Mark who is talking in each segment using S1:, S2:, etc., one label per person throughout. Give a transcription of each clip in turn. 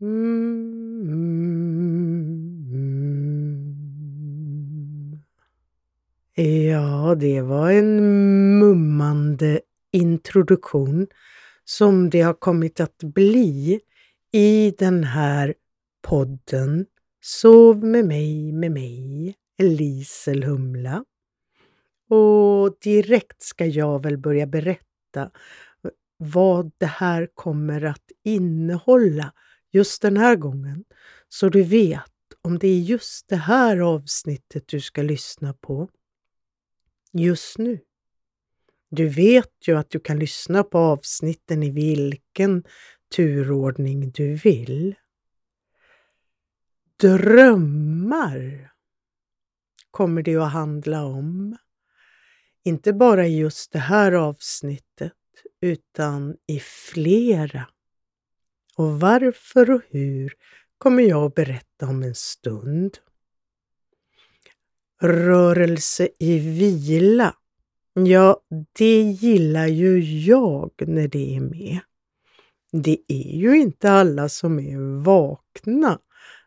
S1: Mm. Ja, det var en mummande introduktion som det har kommit att bli i den här podden Sov med mig, med mig, Elisel Humla. Och direkt ska jag väl börja berätta vad det här kommer att innehålla just den här gången. Så du vet om det är just det här avsnittet du ska lyssna på just nu. Du vet ju att du kan lyssna på avsnitten i vilken turordning du vill. Drömmar kommer det att handla om. Inte bara i just det här avsnittet, utan i flera. Och varför och hur kommer jag att berätta om en stund. Rörelse i vila. Ja, det gillar ju jag när det är med. Det är ju inte alla som är vakna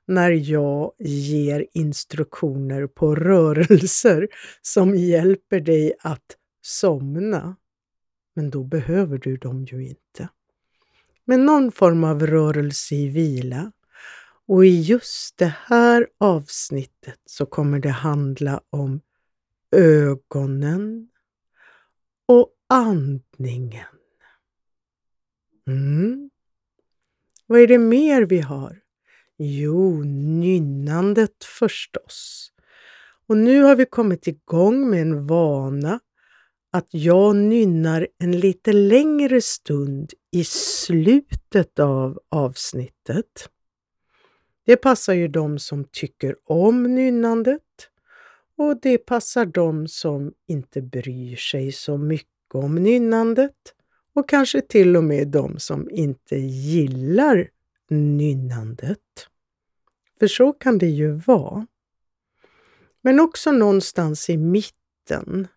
S1: när jag ger instruktioner på rörelser som hjälper dig att somna. Men då behöver du dem ju inte med någon form av rörelse i vila. Och i just det här avsnittet så kommer det handla om ögonen och andningen. Mm. Vad är det mer vi har? Jo, nynnandet förstås. Och nu har vi kommit igång med en vana att jag nynnar en lite längre stund i slutet av avsnittet. Det passar ju de som tycker om nynnandet och det passar de som inte bryr sig så mycket om nynnandet och kanske till och med de som inte gillar nynnandet. För så kan det ju vara. Men också någonstans i mitten.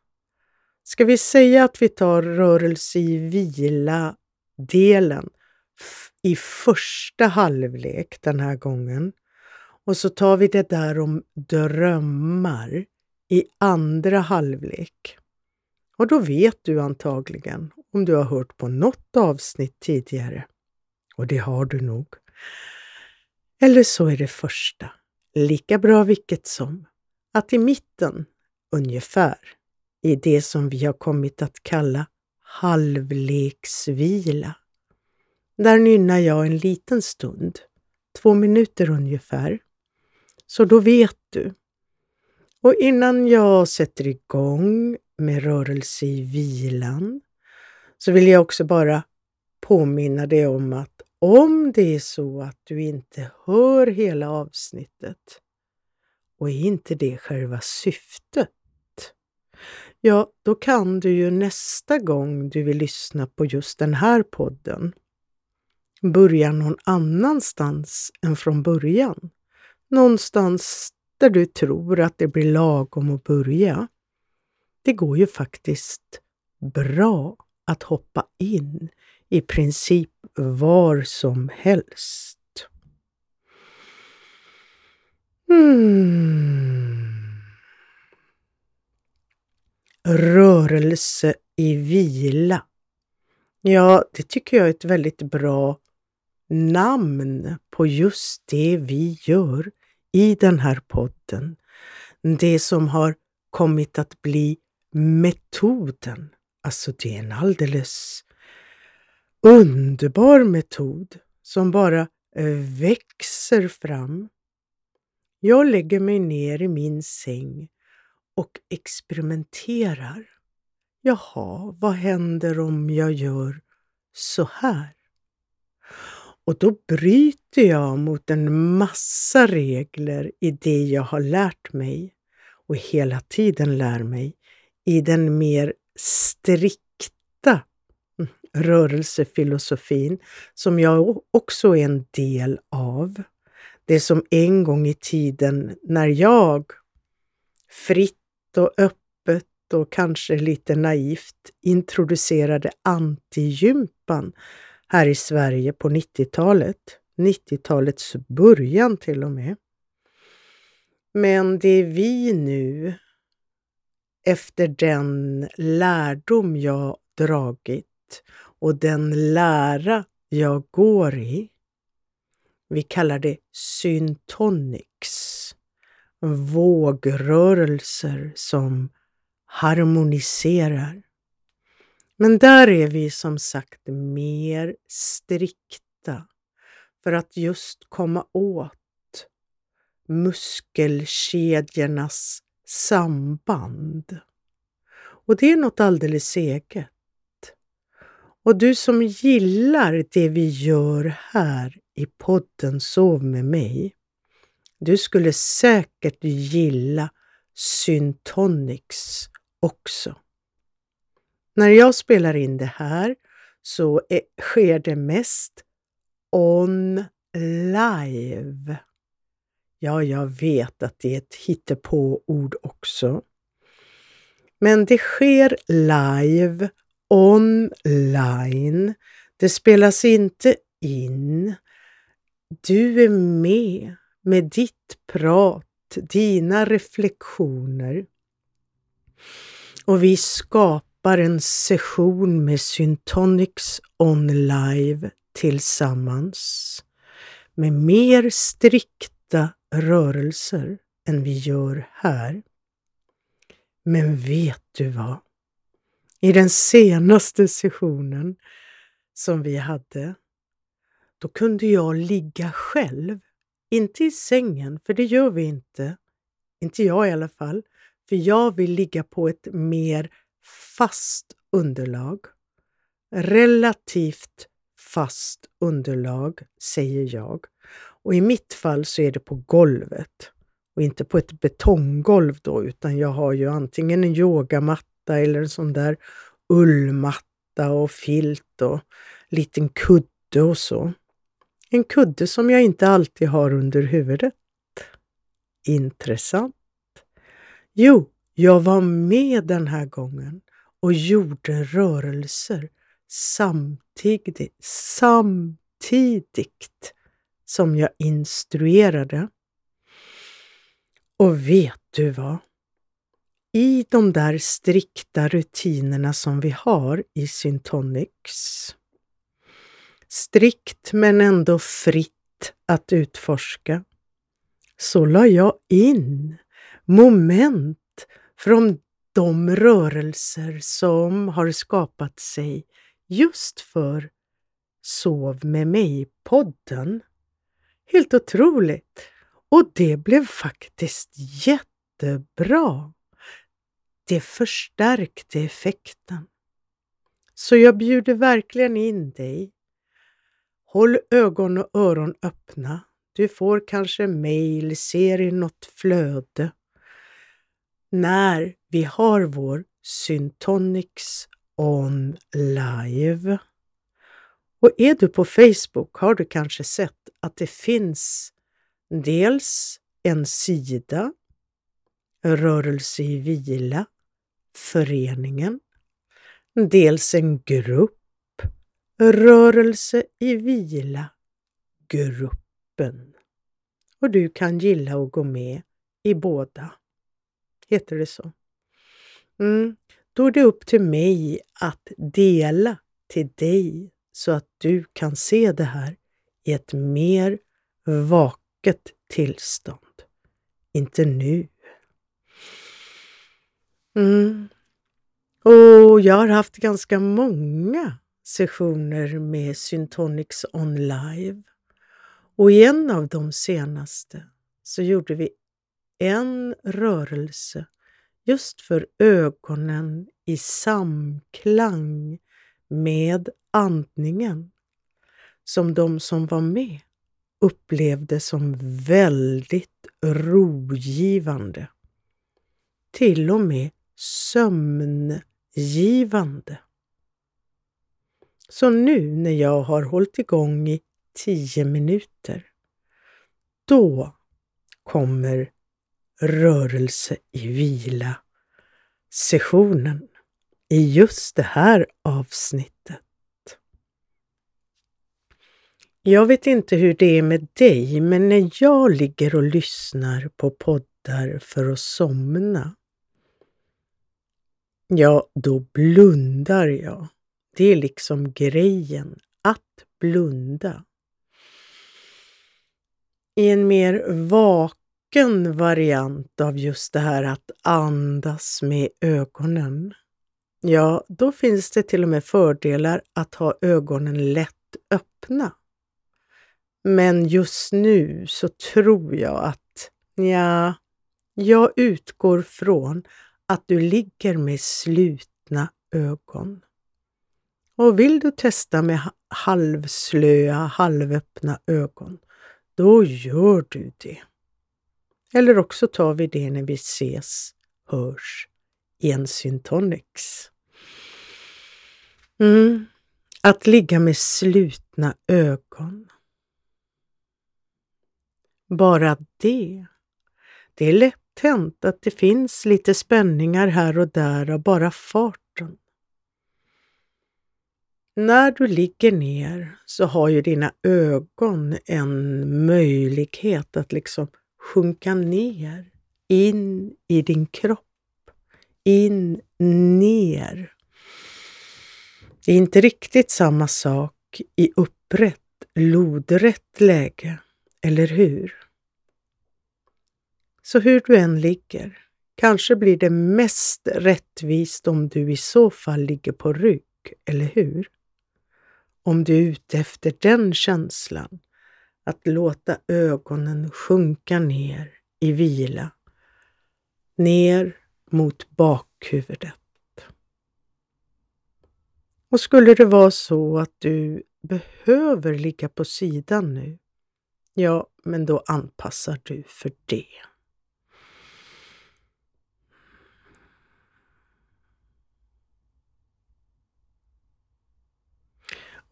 S1: Ska vi säga att vi tar rörelse i vila delen i första halvlek den här gången och så tar vi det där om drömmar i andra halvlek. Och då vet du antagligen om du har hört på något avsnitt tidigare. Och det har du nog. Eller så är det första, lika bra vilket som, att i mitten, ungefär, i det som vi har kommit att kalla halvleksvila. Där nynnar jag en liten stund, två minuter ungefär. Så då vet du. Och innan jag sätter igång med rörelse i vilan så vill jag också bara påminna dig om att om det är så att du inte hör hela avsnittet och är inte det själva syftet, ja, då kan du ju nästa gång du vill lyssna på just den här podden börja någon annanstans än från början. Någonstans där du tror att det blir lagom att börja. Det går ju faktiskt bra att hoppa in i princip var som helst. Hmm. Rörelse i vila. Ja, det tycker jag är ett väldigt bra namn på just det vi gör i den här podden. Det som har kommit att bli metoden. Alltså det är en alldeles underbar metod som bara eh, växer fram. Jag lägger mig ner i min säng och experimenterar. Jaha, vad händer om jag gör så här? Och då bryter jag mot en massa regler i det jag har lärt mig och hela tiden lär mig i den mer strikta mm, rörelsefilosofin som jag också är en del av. Det som en gång i tiden när jag fritt och öppet och kanske lite naivt introducerade antigympan här i Sverige på 90-talet 90-talets början till och med. Men det är vi nu, efter den lärdom jag dragit och den lära jag går i, vi kallar det syntonics, vågrörelser som harmoniserar. Men där är vi som sagt mer strikta för att just komma åt muskelkedjornas samband. Och det är något alldeles eget. Och du som gillar det vi gör här i podden Sov med mig, du skulle säkert gilla Syntonics också. När jag spelar in det här så är, sker det mest on live. Ja, jag vet att det är ett hittepå-ord också. Men det sker live, online. Det spelas inte in. Du är med med ditt prat, dina reflektioner. Och vi skapar en session med Syntonics on live tillsammans med mer strikta rörelser än vi gör här. Men vet du vad? I den senaste sessionen som vi hade, då kunde jag ligga själv. Inte i sängen, för det gör vi inte. Inte jag i alla fall. För jag vill ligga på ett mer fast underlag. Relativt fast underlag, säger jag. Och i mitt fall så är det på golvet. Och inte på ett betonggolv då, utan jag har ju antingen en yogamatta eller en sån där ullmatta och filt och liten kudde och så. En kudde som jag inte alltid har under huvudet. Intressant. Jo, jag var med den här gången och gjorde rörelser samtidigt, samtidigt som jag instruerade. Och vet du vad? I de där strikta rutinerna som vi har i Syntonics, strikt men ändå fritt att utforska, så la jag in moment från de rörelser som har skapat sig just för Sov med mig-podden. Helt otroligt! Och det blev faktiskt jättebra. Det förstärkte effekten. Så jag bjuder verkligen in dig. Håll ögon och öron öppna. Du får kanske mejl, ser i något flöde. När vi har vår Syntonics on live. Och är du på Facebook har du kanske sett att det finns dels en sida, Rörelse i vila, föreningen, dels en grupp, Rörelse i vila, gruppen. Och du kan gilla och gå med i båda. Heter det så? Mm. Då är det upp till mig att dela till dig så att du kan se det här i ett mer vaket tillstånd. Inte nu. Mm. Och jag har haft ganska många sessioner med Syntonics On Live. Och i en av de senaste så gjorde vi en rörelse just för ögonen i samklang med andningen som de som var med upplevde som väldigt rogivande. Till och med sömngivande. Så nu när jag har hållit igång i tio minuter, då kommer rörelse i vila sessionen i just det här avsnittet. Jag vet inte hur det är med dig, men när jag ligger och lyssnar på poddar för att somna, ja, då blundar jag. Det är liksom grejen, att blunda. I en mer vaken variant av just det här att andas med ögonen, ja, då finns det till och med fördelar att ha ögonen lätt öppna. Men just nu så tror jag att, ja, jag utgår från att du ligger med slutna ögon. Och vill du testa med halvslöa, halvöppna ögon, då gör du det. Eller också tar vi det när vi ses, hörs, i en syntonics. Mm. Att ligga med slutna ögon. Bara det. Det är lätt hänt att det finns lite spänningar här och där av bara farten. När du ligger ner så har ju dina ögon en möjlighet att liksom sjunka ner in i din kropp. In, ner. Det är inte riktigt samma sak i upprätt, lodrätt läge, eller hur? Så hur du än ligger, kanske blir det mest rättvist om du i så fall ligger på rygg, eller hur? Om du är ute efter den känslan, att låta ögonen sjunka ner i vila, ner mot bakhuvudet. Och skulle det vara så att du behöver ligga på sidan nu, ja, men då anpassar du för det.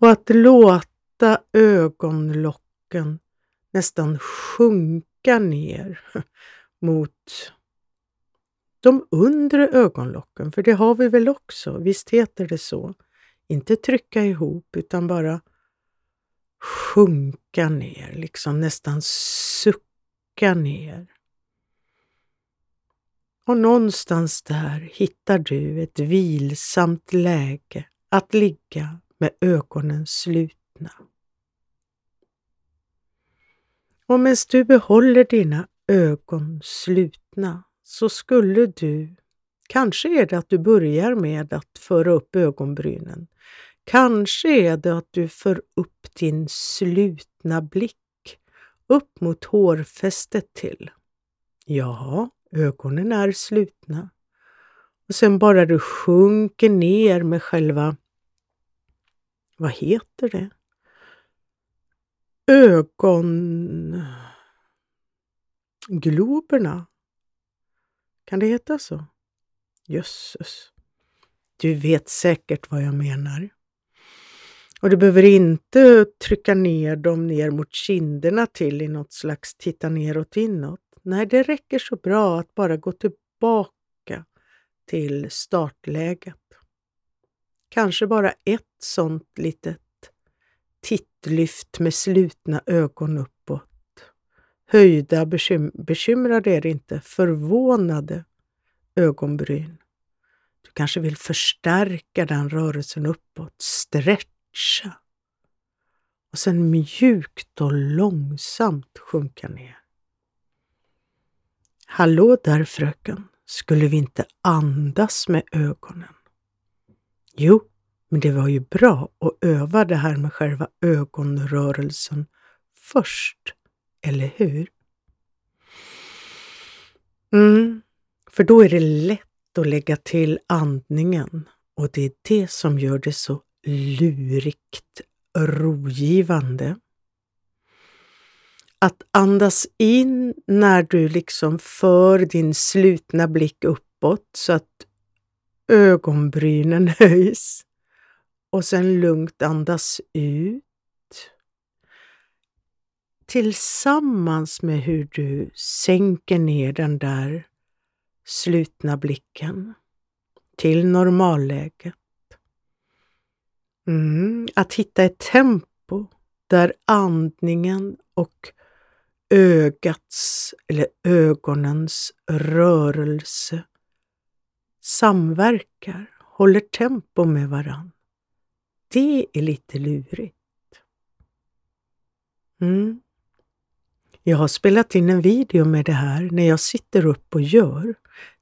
S1: Och att låta ögonlocken nästan sjunka ner mot de undre ögonlocken, för det har vi väl också, visst heter det så? Inte trycka ihop utan bara sjunka ner, liksom nästan sucka ner. Och någonstans där hittar du ett vilsamt läge att ligga med ögonen slutna. Och medan du behåller dina ögon slutna så skulle du, kanske är det att du börjar med att föra upp ögonbrynen. Kanske är det att du för upp din slutna blick upp mot hårfästet till. Ja, ögonen är slutna. Och sen bara du sjunker ner med själva vad heter det? Ögongloberna. Kan det heta så? Jösses. Du vet säkert vad jag menar. Och du behöver inte trycka ner dem ner mot kinderna till i något slags titta neråt inåt. Nej, det räcker så bra att bara gå tillbaka till startläget. Kanske bara ett sånt litet tittlyft med slutna ögon uppåt. Höjda, bekym bekymrade är det inte, förvånade ögonbryn. Du kanske vill förstärka den rörelsen uppåt, stretcha och sen mjukt och långsamt sjunka ner. Hallå där fröken, skulle vi inte andas med ögonen? Jo, men det var ju bra att öva det här med själva ögonrörelsen först, eller hur? Mm, för då är det lätt att lägga till andningen och det är det som gör det så lurigt rogivande. Att andas in när du liksom för din slutna blick uppåt så att ögonbrynen höjs och sen lugnt andas ut. Tillsammans med hur du sänker ner den där slutna blicken till normalläget. Mm, att hitta ett tempo där andningen och ögats eller ögonens rörelse samverkar, håller tempo med varann. Det är lite lurigt. Mm. Jag har spelat in en video med det här när jag sitter upp och gör.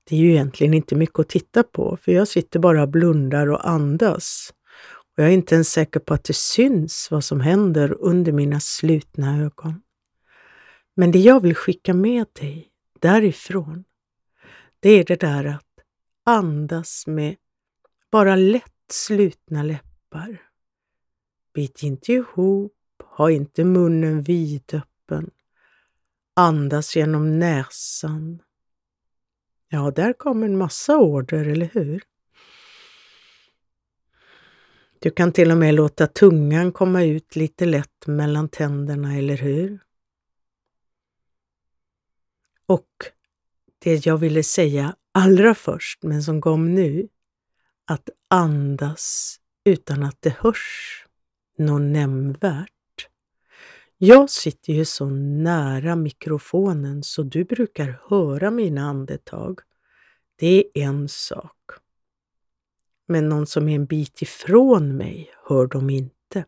S1: Det är ju egentligen inte mycket att titta på, för jag sitter bara och blundar och andas. Och jag är inte ens säker på att det syns vad som händer under mina slutna ögon. Men det jag vill skicka med dig därifrån, det är det där att andas med bara lätt slutna läppar. Bit inte ihop, ha inte munnen vidöppen. Andas genom näsan. Ja, där kom en massa order, eller hur? Du kan till och med låta tungan komma ut lite lätt mellan tänderna, eller hur? Och det jag ville säga allra först, men som kom nu, att andas utan att det hörs något nämnvärt. Jag sitter ju så nära mikrofonen så du brukar höra mina andetag. Det är en sak. Men någon som är en bit ifrån mig hör dem inte.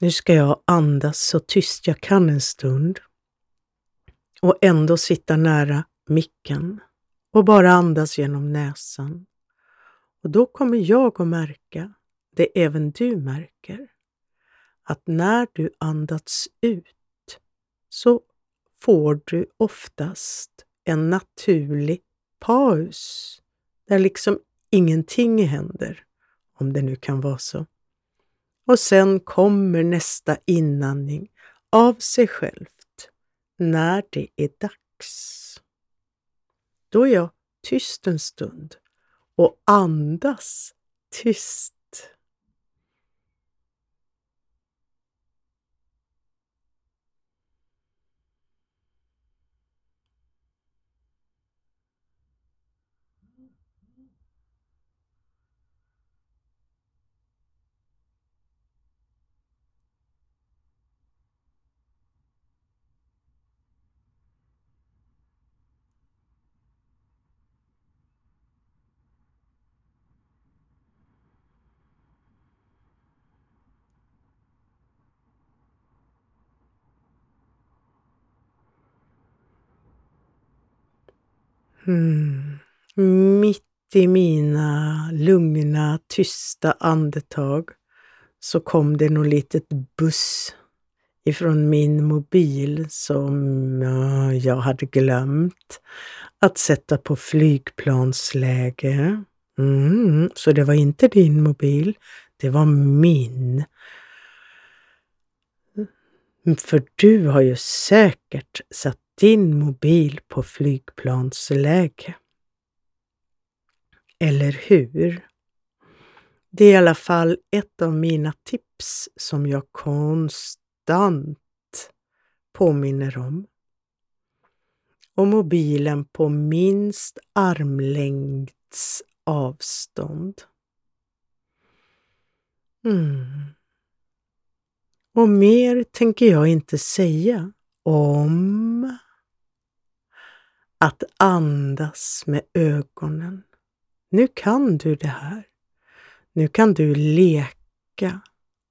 S1: Nu ska jag andas så tyst jag kan en stund och ändå sitta nära micken och bara andas genom näsan. Och då kommer jag att märka det även du märker att när du andats ut så får du oftast en naturlig paus där liksom ingenting händer, om det nu kan vara så. Och sen kommer nästa inandning av sig själv när det är dags. Då är jag tyst en stund och andas tyst. Mm. Mitt i mina lugna, tysta andetag så kom det något litet buss ifrån min mobil som jag hade glömt att sätta på flygplansläge. Mm, så det var inte din mobil, det var min. Mm, för du har ju säkert satt din mobil på flygplansläge. Eller hur? Det är i alla fall ett av mina tips som jag konstant påminner om. Och mobilen på minst armlängds avstånd. Mm. Och mer tänker jag inte säga om att andas med ögonen. Nu kan du det här. Nu kan du leka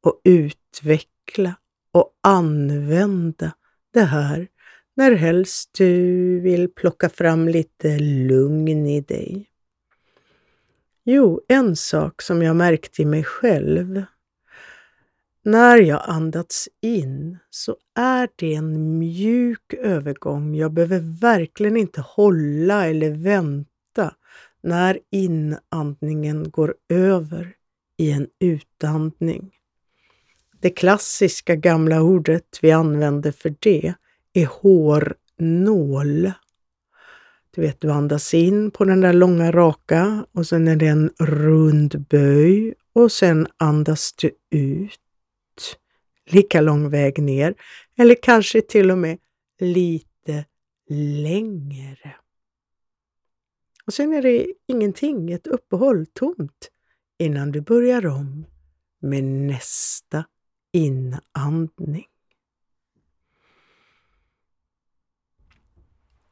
S1: och utveckla och använda det här när helst du vill plocka fram lite lugn i dig. Jo, en sak som jag märkte i mig själv när jag andats in så är det en mjuk övergång. Jag behöver verkligen inte hålla eller vänta när inandningen går över i en utandning. Det klassiska gamla ordet vi använder för det är hårnål. Du vet, du andas in på den där långa raka och sen är det en rund böj och sen andas du ut lika lång väg ner eller kanske till och med lite längre. Och sen är det ingenting, ett uppehåll, tomt, innan du börjar om med nästa inandning.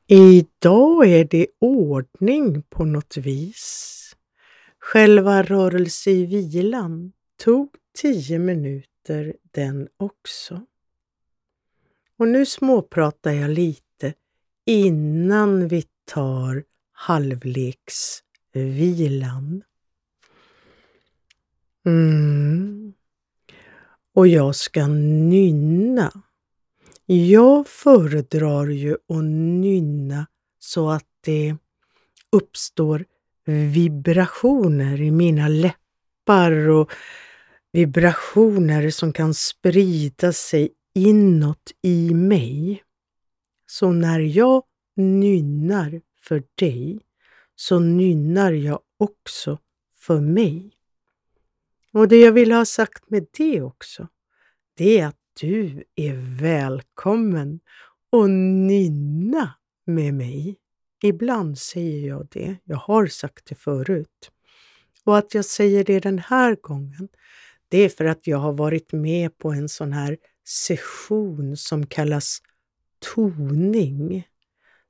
S1: Idag är det ordning på något vis. Själva rörelse i vilan tog tio minuter den också. Och nu småpratar jag lite innan vi tar halvleksvilan. Mm. Och jag ska nynna. Jag föredrar ju att nynna så att det uppstår vibrationer i mina läppar och vibrationer som kan sprida sig inåt i mig. Så när jag nynnar för dig så nynnar jag också för mig. Och det jag vill ha sagt med det också, det är att du är välkommen att nynna med mig. Ibland säger jag det, jag har sagt det förut. Och att jag säger det den här gången, det är för att jag har varit med på en sån här session som kallas toning,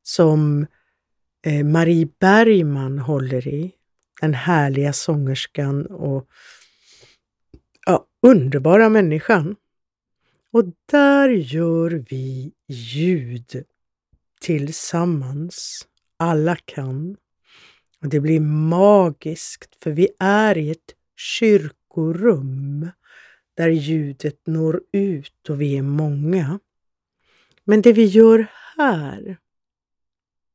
S1: som eh, Marie Bergman håller i, den härliga sångerskan och ja, underbara människan. Och där gör vi ljud tillsammans. Alla kan. Och det blir magiskt för vi är i ett ekorum där ljudet når ut och vi är många. Men det vi gör här,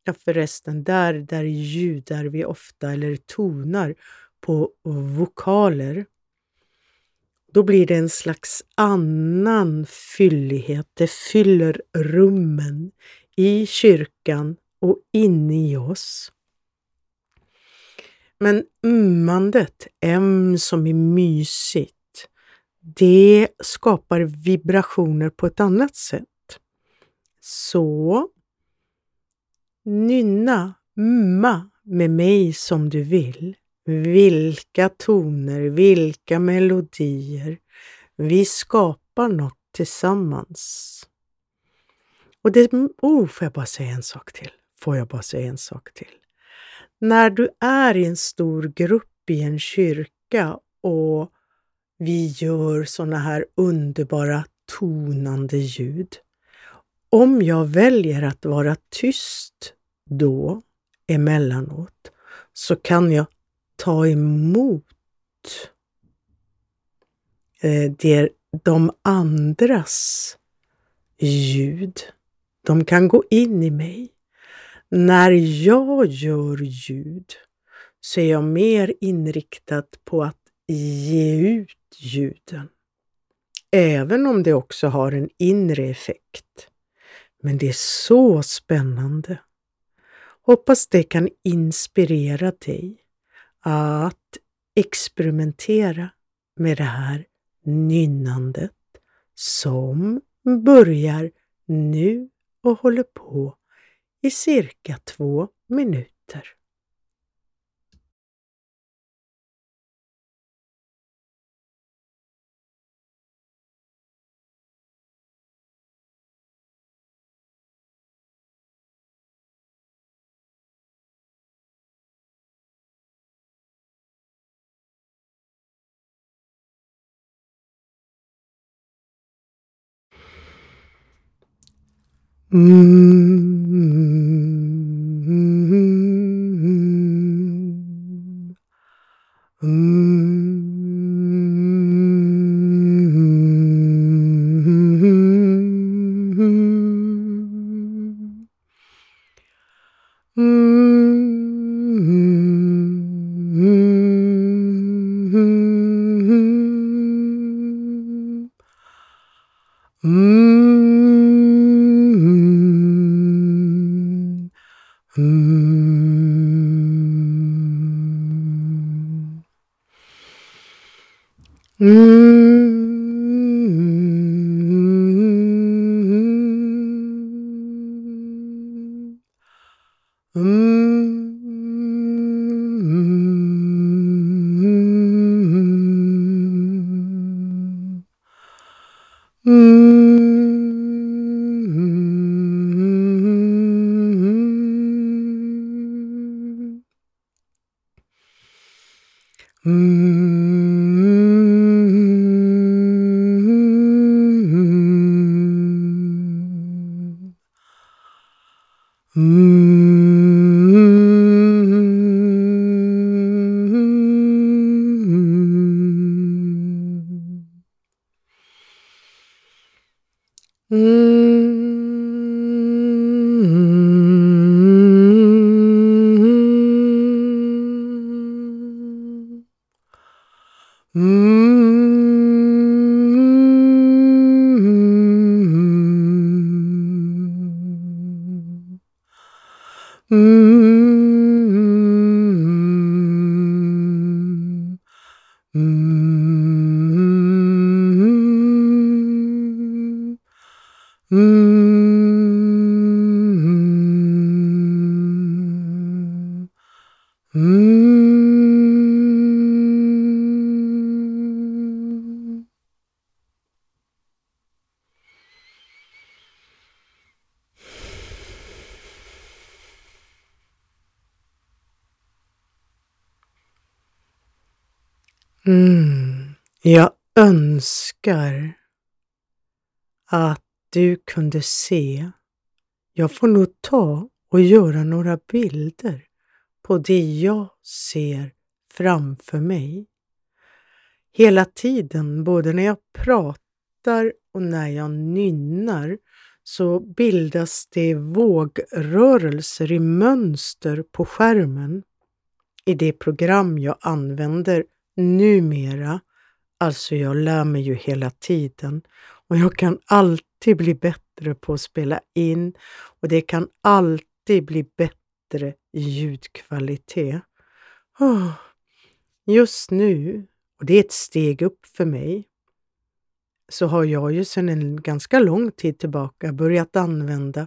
S1: ja förresten, där, där ljudar vi ofta eller tonar på vokaler. Då blir det en slags annan fyllighet. Det fyller rummen i kyrkan och inne i oss. Men ummandet, M som är mysigt, det skapar vibrationer på ett annat sätt. Så nynna, mma med mig som du vill. Vilka toner, vilka melodier. Vi skapar något tillsammans. Och det, oh, får jag bara säga en sak till? Får jag bara säga en sak till? När du är i en stor grupp i en kyrka och vi gör sådana här underbara tonande ljud. Om jag väljer att vara tyst då emellanåt så kan jag ta emot eh, det, de andras ljud. De kan gå in i mig. När jag gör ljud så är jag mer inriktad på att ge ut ljuden. Även om det också har en inre effekt. Men det är så spännande. Hoppas det kan inspirera dig att experimentera med det här nynnandet som börjar nu och håller på i cirka två minuter. Mm. 嗯。嗯。Mm. Jag önskar att du kunde se. Jag får nog ta och göra några bilder på det jag ser framför mig. Hela tiden, både när jag pratar och när jag nynnar, så bildas det vågrörelser i mönster på skärmen i det program jag använder numera. Alltså, jag lär mig ju hela tiden och jag kan alltid bli bättre på att spela in och det kan alltid bli bättre ljudkvalitet. Oh, just nu, och det är ett steg upp för mig, så har jag ju sedan en ganska lång tid tillbaka börjat använda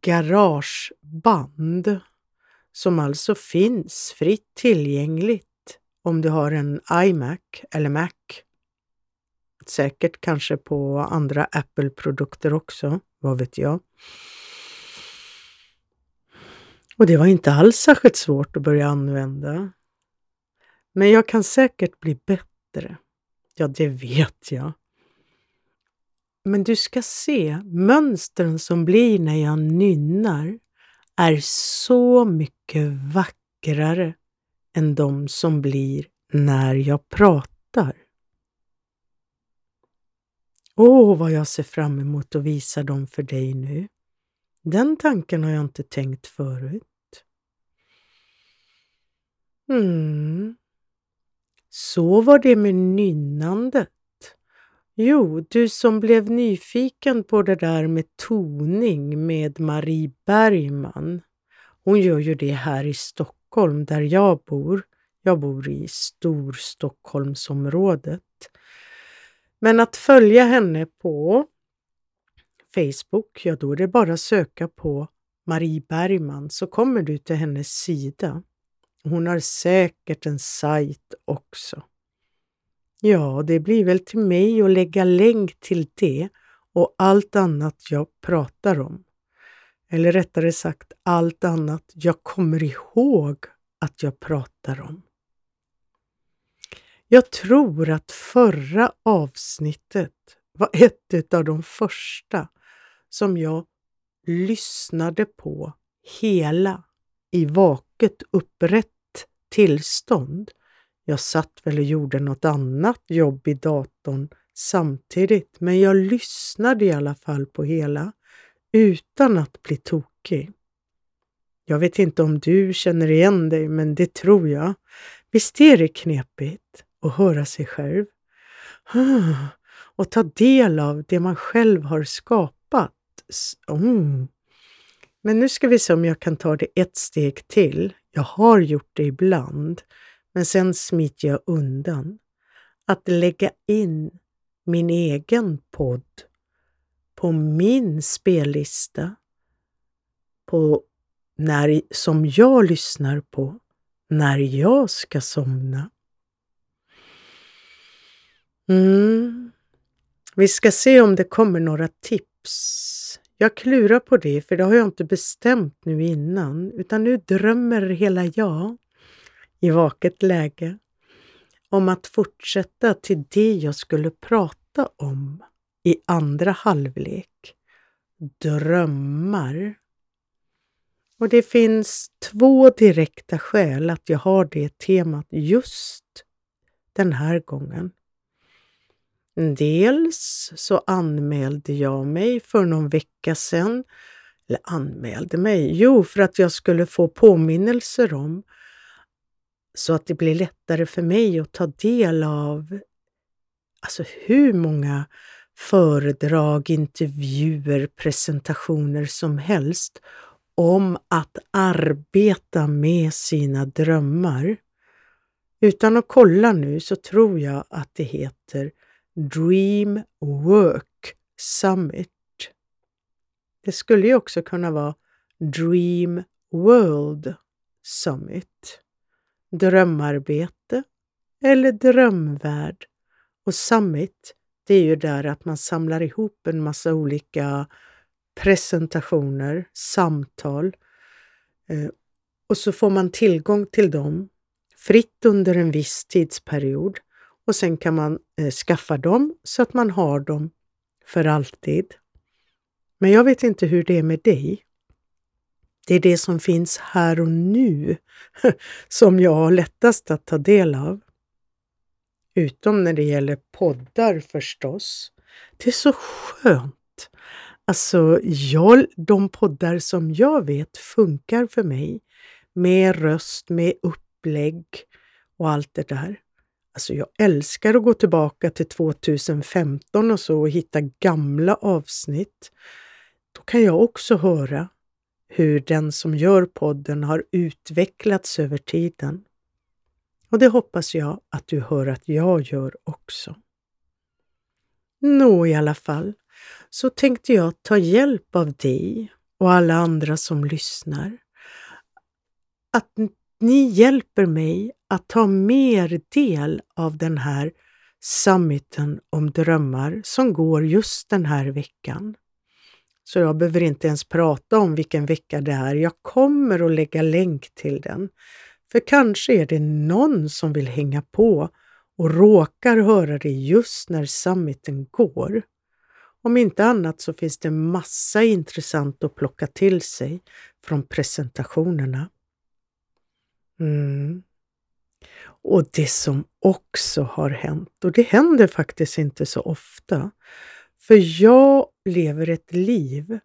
S1: garageband som alltså finns fritt tillgängligt om du har en iMac eller Mac. Säkert kanske på andra Apple-produkter också, vad vet jag. Och det var inte alls särskilt svårt att börja använda. Men jag kan säkert bli bättre. Ja, det vet jag. Men du ska se, mönstren som blir när jag nynnar är så mycket vackrare än de som blir när jag pratar. Åh, vad jag ser fram emot att visa dem för dig nu. Den tanken har jag inte tänkt förut. Mm. Så var det med nynnandet. Jo, du som blev nyfiken på det där med toning med Marie Bergman. Hon gör ju det här i Stockholm där jag bor. Jag bor i Storstockholmsområdet. Men att följa henne på Facebook, ja då är det bara att söka på Marie Bergman så kommer du till hennes sida. Hon har säkert en sajt också. Ja, det blir väl till mig att lägga länk till det och allt annat jag pratar om. Eller rättare sagt allt annat jag kommer ihåg att jag pratar om. Jag tror att förra avsnittet var ett av de första som jag lyssnade på hela i vaket upprätt tillstånd. Jag satt väl och gjorde något annat jobb i datorn samtidigt, men jag lyssnade i alla fall på hela utan att bli tokig. Jag vet inte om du känner igen dig, men det tror jag. Visst är det knepigt att höra sig själv? Och ta del av det man själv har skapat. Mm. Men nu ska vi se om jag kan ta det ett steg till. Jag har gjort det ibland, men sen smiter jag undan. Att lägga in min egen podd på min spellista på när, som jag lyssnar på när jag ska somna. Mm. Vi ska se om det kommer några tips. Jag klurar på det, för det har jag inte bestämt nu innan, utan nu drömmer hela jag i vaket läge om att fortsätta till det jag skulle prata om i andra halvlek. Drömmar. Och det finns två direkta skäl att jag har det temat just den här gången. Dels så anmälde jag mig för någon vecka sedan, eller anmälde mig, jo, för att jag skulle få påminnelser om så att det blir lättare för mig att ta del av alltså hur många föredrag, intervjuer, presentationer som helst om att arbeta med sina drömmar. Utan att kolla nu så tror jag att det heter Dream Work Summit. Det skulle ju också kunna vara Dream World Summit. Drömarbete eller drömvärld. Och Summit, det är ju där att man samlar ihop en massa olika presentationer, samtal eh, och så får man tillgång till dem fritt under en viss tidsperiod och sen kan man eh, skaffa dem så att man har dem för alltid. Men jag vet inte hur det är med dig. Det är det som finns här och nu som jag har lättast att ta del av. Utom när det gäller poddar förstås. Det är så skönt. Alltså, jag, de poddar som jag vet funkar för mig med röst, med upplägg och allt det där. Alltså jag älskar att gå tillbaka till 2015 och så och hitta gamla avsnitt. Då kan jag också höra hur den som gör podden har utvecklats över tiden. Och det hoppas jag att du hör att jag gör också. Nå, i alla fall, så tänkte jag ta hjälp av dig och alla andra som lyssnar. Att ni hjälper mig att ta mer del av den här summiten om drömmar som går just den här veckan. Så jag behöver inte ens prata om vilken vecka det är. Jag kommer att lägga länk till den. För kanske är det någon som vill hänga på och råkar höra det just när summiten går. Om inte annat så finns det massa intressant att plocka till sig från presentationerna. Mm. Och det som också har hänt, och det händer faktiskt inte så ofta, för jag lever ett liv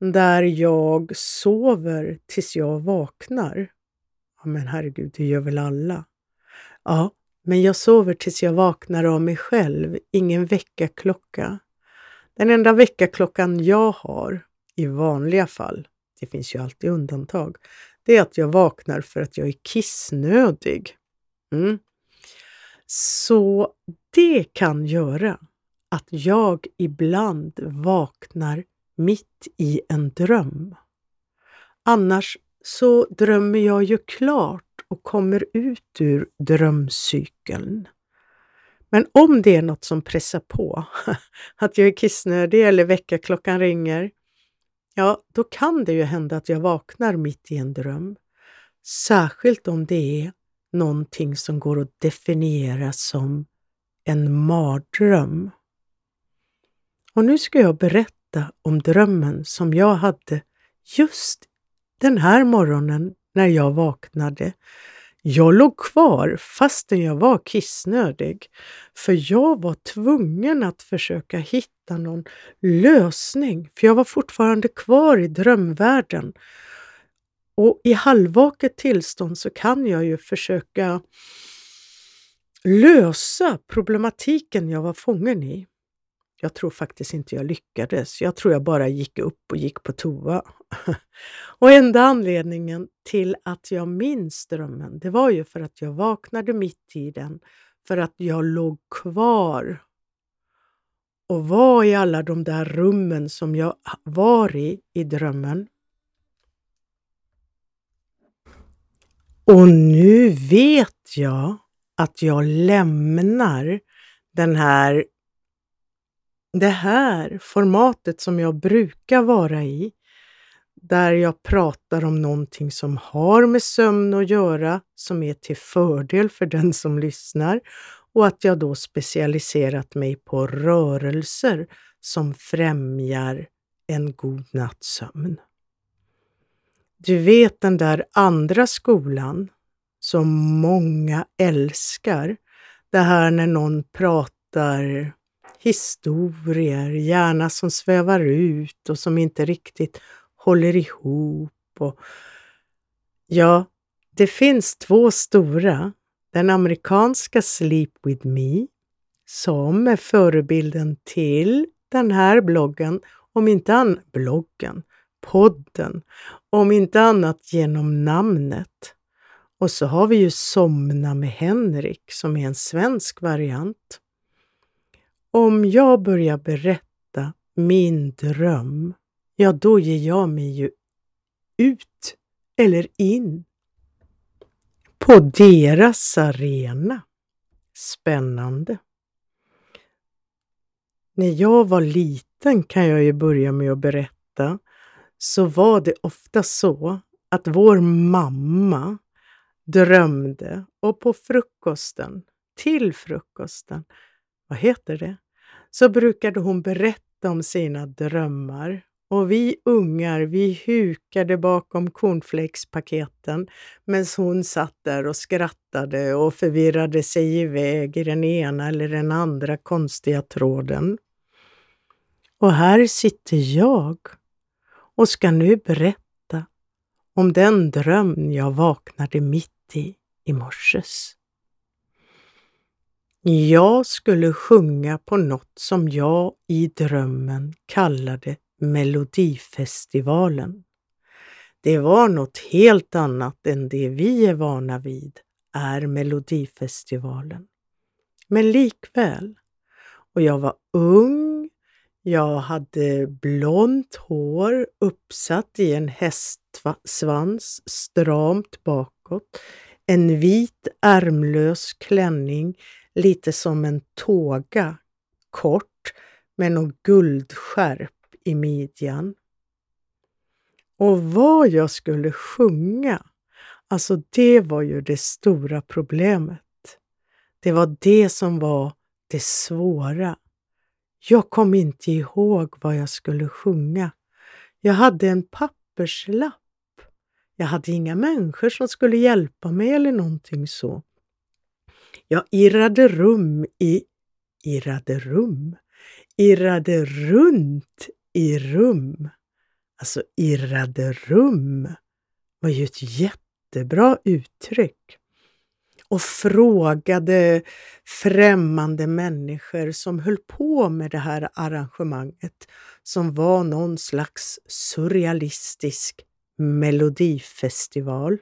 S1: där jag sover tills jag vaknar. Men herregud, det gör väl alla? Ja, men jag sover tills jag vaknar av mig själv, ingen väckarklocka. Den enda väckarklockan jag har, i vanliga fall, det finns ju alltid undantag, det är att jag vaknar för att jag är kissnödig. Mm. Så det kan göra att jag ibland vaknar mitt i en dröm. Annars så drömmer jag ju klart och kommer ut ur drömcykeln. Men om det är något som pressar på, att jag är kissnödig eller väckarklockan ringer, ja, då kan det ju hända att jag vaknar mitt i en dröm. Särskilt om det är någonting som går att definiera som en mardröm. Och nu ska jag berätta om drömmen som jag hade just den här morgonen när jag vaknade. Jag låg kvar fastän jag var kissnödig, för jag var tvungen att försöka hitta någon lösning, för jag var fortfarande kvar i drömvärlden. Och i halvvaket tillstånd så kan jag ju försöka lösa problematiken jag var fången i. Jag tror faktiskt inte jag lyckades. Jag tror jag bara gick upp och gick på toa. och enda anledningen till att jag minns drömmen, det var ju för att jag vaknade mitt i den, för att jag låg kvar och var i alla de där rummen som jag var i i drömmen. Och nu vet jag att jag lämnar den här det här formatet som jag brukar vara i, där jag pratar om någonting som har med sömn att göra, som är till fördel för den som lyssnar och att jag då specialiserat mig på rörelser som främjar en god nattsömn. Du vet den där andra skolan som många älskar. Det här när någon pratar historier, gärna som svävar ut och som inte riktigt håller ihop. Och ja, det finns två stora. Den amerikanska Sleep with Me, som är förebilden till den här bloggen, om inte annat, bloggen, podden, om inte annat genom namnet. Och så har vi ju Somna med Henrik som är en svensk variant. Om jag börjar berätta min dröm, ja då ger jag mig ju ut eller in på deras arena. Spännande. När jag var liten kan jag ju börja med att berätta, så var det ofta så att vår mamma drömde och på frukosten, till frukosten, vad heter det? Så brukade hon berätta om sina drömmar och vi ungar, vi hukade bakom cornflakespaketen medan hon satt där och skrattade och förvirrade sig iväg i den ena eller den andra konstiga tråden. Och här sitter jag och ska nu berätta om den dröm jag vaknade mitt i i morses. Jag skulle sjunga på något som jag i drömmen kallade Melodifestivalen. Det var något helt annat än det vi är vana vid är Melodifestivalen. Men likväl. Och jag var ung, jag hade blont hår uppsatt i en hästsvans stramt bakåt, en vit ärmlös klänning lite som en tåga, kort, med någon guldskärp i midjan. Och vad jag skulle sjunga, alltså det var ju det stora problemet. Det var det som var det svåra. Jag kom inte ihåg vad jag skulle sjunga. Jag hade en papperslapp. Jag hade inga människor som skulle hjälpa mig eller någonting så. Jag irrade rum i, irrade rum, irrade runt i rum. Alltså irrade rum var ju ett jättebra uttryck. Och frågade främmande människor som höll på med det här arrangemanget som var någon slags surrealistisk melodifestival.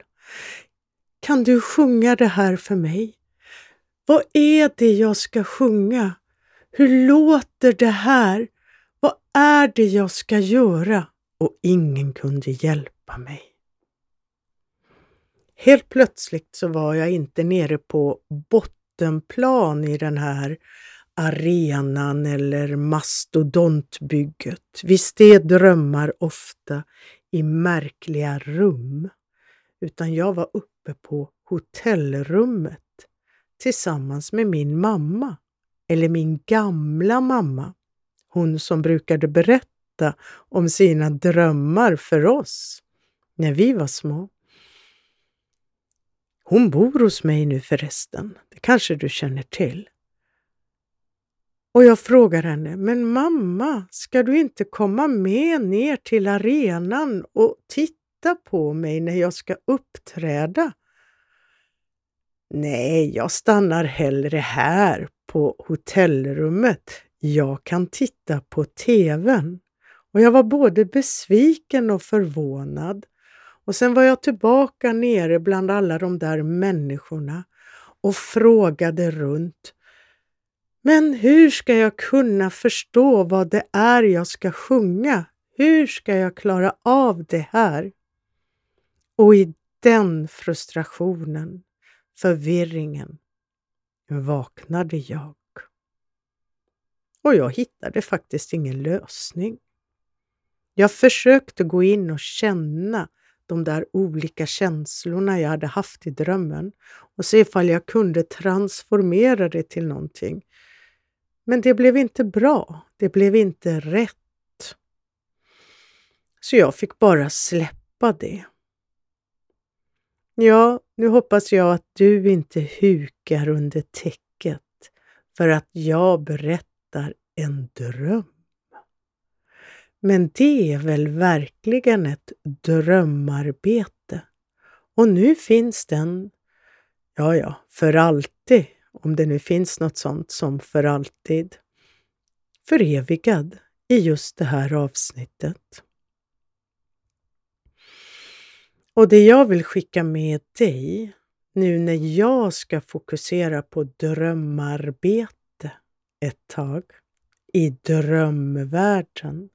S1: Kan du sjunga det här för mig? Vad är det jag ska sjunga? Hur låter det här? Vad är det jag ska göra? Och ingen kunde hjälpa mig. Helt plötsligt så var jag inte nere på bottenplan i den här arenan eller mastodontbygget. Visst är drömmar ofta i märkliga rum, utan jag var uppe på hotellrummet tillsammans med min mamma, eller min gamla mamma, hon som brukade berätta om sina drömmar för oss när vi var små. Hon bor hos mig nu förresten, det kanske du känner till. Och jag frågar henne, men mamma, ska du inte komma med ner till arenan och titta på mig när jag ska uppträda? Nej, jag stannar hellre här på hotellrummet. Jag kan titta på TVn. Och jag var både besviken och förvånad. Och sen var jag tillbaka nere bland alla de där människorna och frågade runt. Men hur ska jag kunna förstå vad det är jag ska sjunga? Hur ska jag klara av det här? Och i den frustrationen förvirringen vaknade jag. och jag hittade faktiskt ingen lösning. Jag försökte gå in och känna de där olika känslorna jag hade haft i drömmen och se ifall jag kunde transformera det till någonting. Men det blev inte bra. Det blev inte rätt. Så jag fick bara släppa det. Ja, nu hoppas jag att du inte hukar under täcket för att jag berättar en dröm. Men det är väl verkligen ett drömarbete. Och nu finns den, ja, ja, för alltid, om det nu finns något sånt som för alltid, förevigad i just det här avsnittet. Och det jag vill skicka med dig nu när jag ska fokusera på drömarbete ett tag i drömvärlden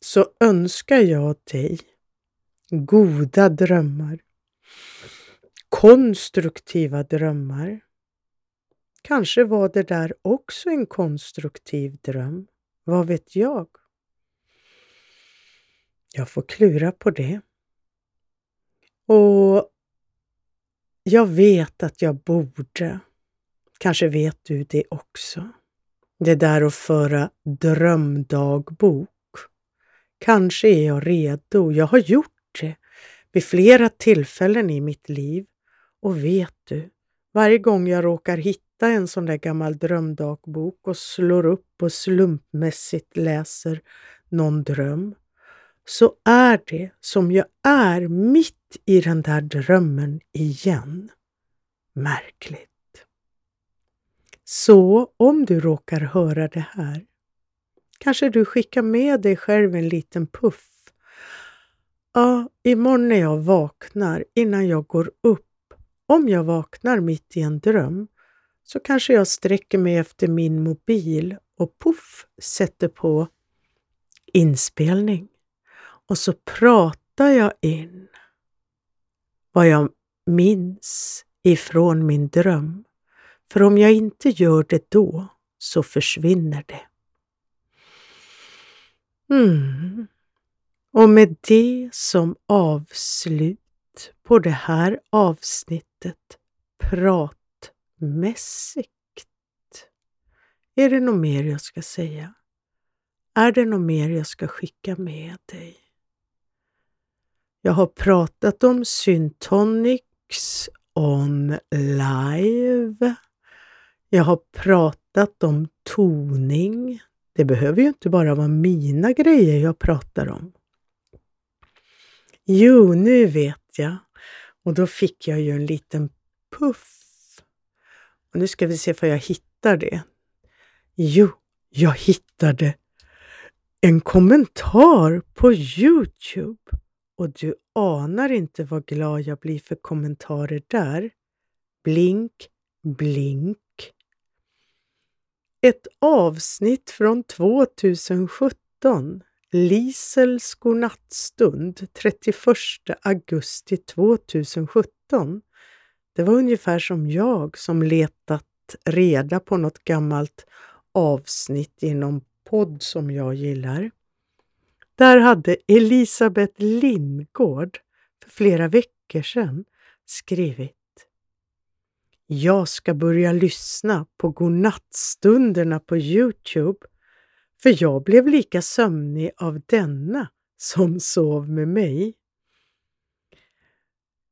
S1: så önskar jag dig goda drömmar, konstruktiva drömmar. Kanske var det där också en konstruktiv dröm. Vad vet jag? Jag får klura på det. Och jag vet att jag borde, kanske vet du det också, det där att föra drömdagbok. Kanske är jag redo. Jag har gjort det vid flera tillfällen i mitt liv. Och vet du, varje gång jag råkar hitta en sån där gammal drömdagbok och slår upp och slumpmässigt läser någon dröm, så är det som jag är mitt i den där drömmen igen. Märkligt. Så om du råkar höra det här, kanske du skickar med dig själv en liten puff. Ja, imorgon när jag vaknar, innan jag går upp, om jag vaknar mitt i en dröm, så kanske jag sträcker mig efter min mobil och puff sätter på inspelning. Och så pratar jag in vad jag minns ifrån min dröm. För om jag inte gör det då så försvinner det. Mm. Och med det som avslut på det här avsnittet pratmässigt. Är det något mer jag ska säga? Är det något mer jag ska skicka med dig? Jag har pratat om Syntonics on live. Jag har pratat om toning. Det behöver ju inte bara vara mina grejer jag pratar om. Jo, nu vet jag. Och då fick jag ju en liten puff. Och nu ska vi se vad jag hittar det. Jo, jag hittade en kommentar på Youtube och du anar inte vad glad jag blir för kommentarer där. Blink, blink. Ett avsnitt från 2017. Lisels godnattstund 31 augusti 2017. Det var ungefär som jag som letat reda på något gammalt avsnitt inom podd som jag gillar. Där hade Elisabeth Lindgård för flera veckor sedan skrivit Jag ska börja lyssna på godnattstunderna på Youtube för jag blev lika sömnig av denna som sov med mig.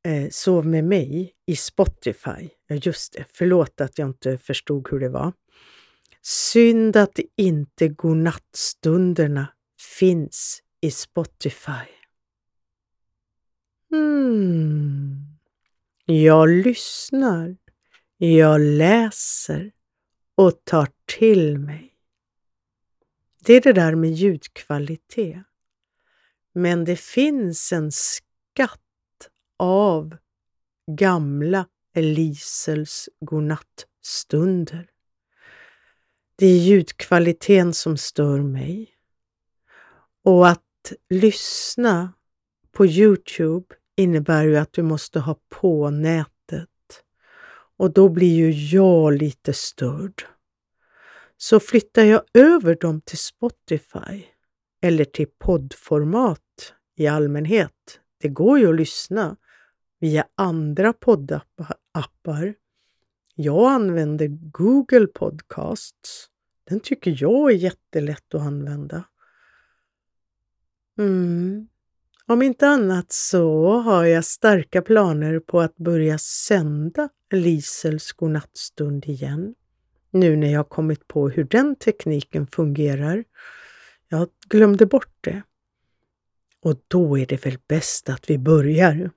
S1: Eh, sov med mig i Spotify. Ja, just det. Förlåt att jag inte förstod hur det var. Synd att inte godnattstunderna finns i Spotify. Hmm. Jag lyssnar, jag läser och tar till mig. Det är det där med ljudkvalitet. Men det finns en skatt av gamla Elisels godnattstunder. Det är ljudkvaliteten som stör mig. Och att lyssna på Youtube innebär ju att du måste ha på nätet. Och då blir ju jag lite störd. så flyttar jag över dem till Spotify eller till poddformat i allmänhet. Det går ju att lyssna via andra poddappar. Jag använder Google Podcasts. Den tycker jag är jättelätt att använda. Mm. Om inte annat så har jag starka planer på att börja sända Lisels godnattstund igen. Nu när jag kommit på hur den tekniken fungerar. Jag glömde bort det. Och då är det väl bäst att vi börjar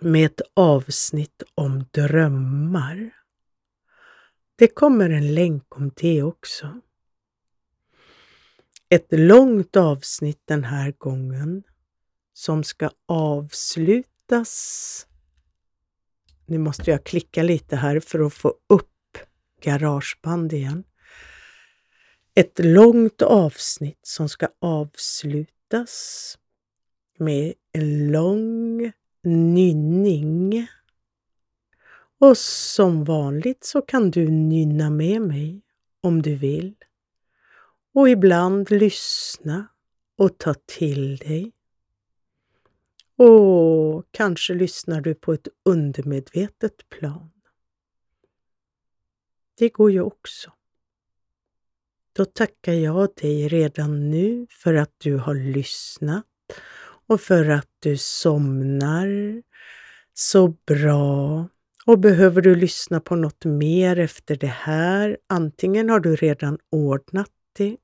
S1: med ett avsnitt om drömmar. Det kommer en länk om det också. Ett långt avsnitt den här gången som ska avslutas. Nu måste jag klicka lite här för att få upp Garageband igen. Ett långt avsnitt som ska avslutas med en lång nynning. Och som vanligt så kan du nynna med mig om du vill. Och ibland lyssna och ta till dig. Och kanske lyssnar du på ett undermedvetet plan. Det går ju också. Då tackar jag dig redan nu för att du har lyssnat och för att du somnar så bra. Och behöver du lyssna på något mer efter det här, antingen har du redan ordnat det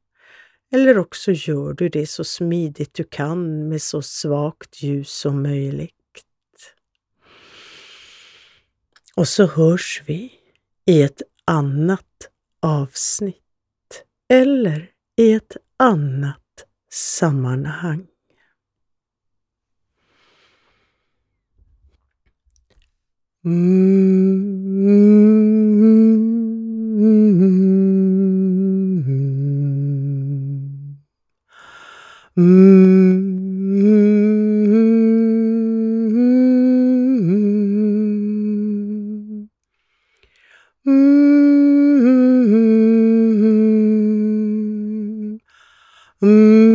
S1: eller också gör du det så smidigt du kan med så svagt ljus som möjligt. Och så hörs vi i ett annat avsnitt eller i ett annat sammanhang. Mm. Mmm. Mmm. Mmm. Mmm. Mmm. Mmm.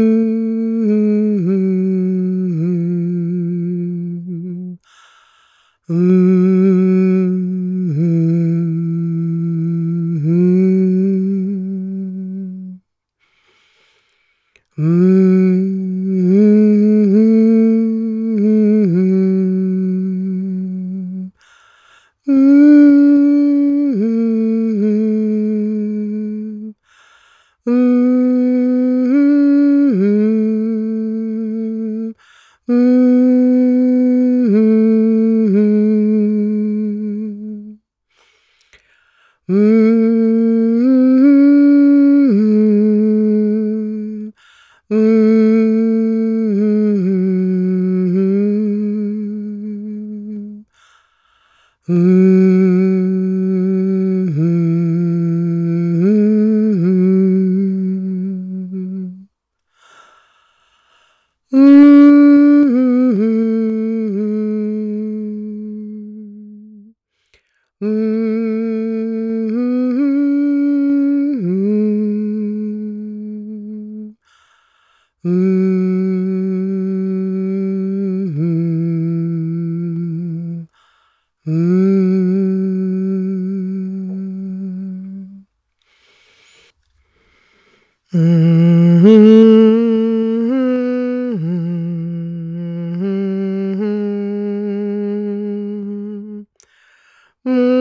S1: Mm.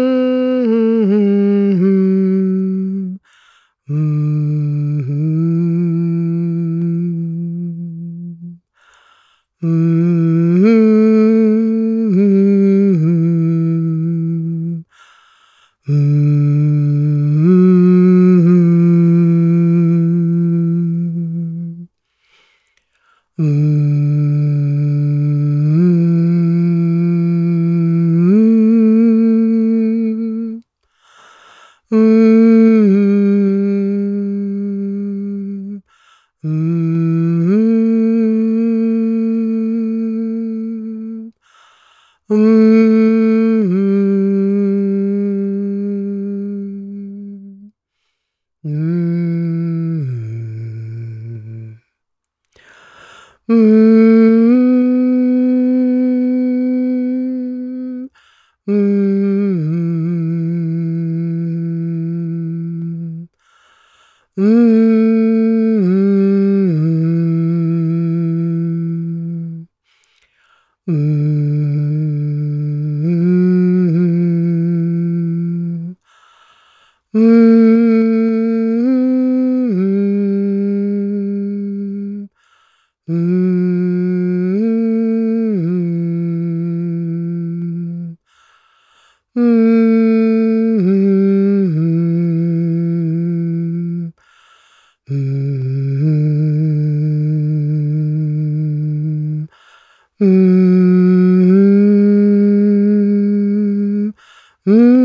S1: Mm-hmm. Mm-hmm.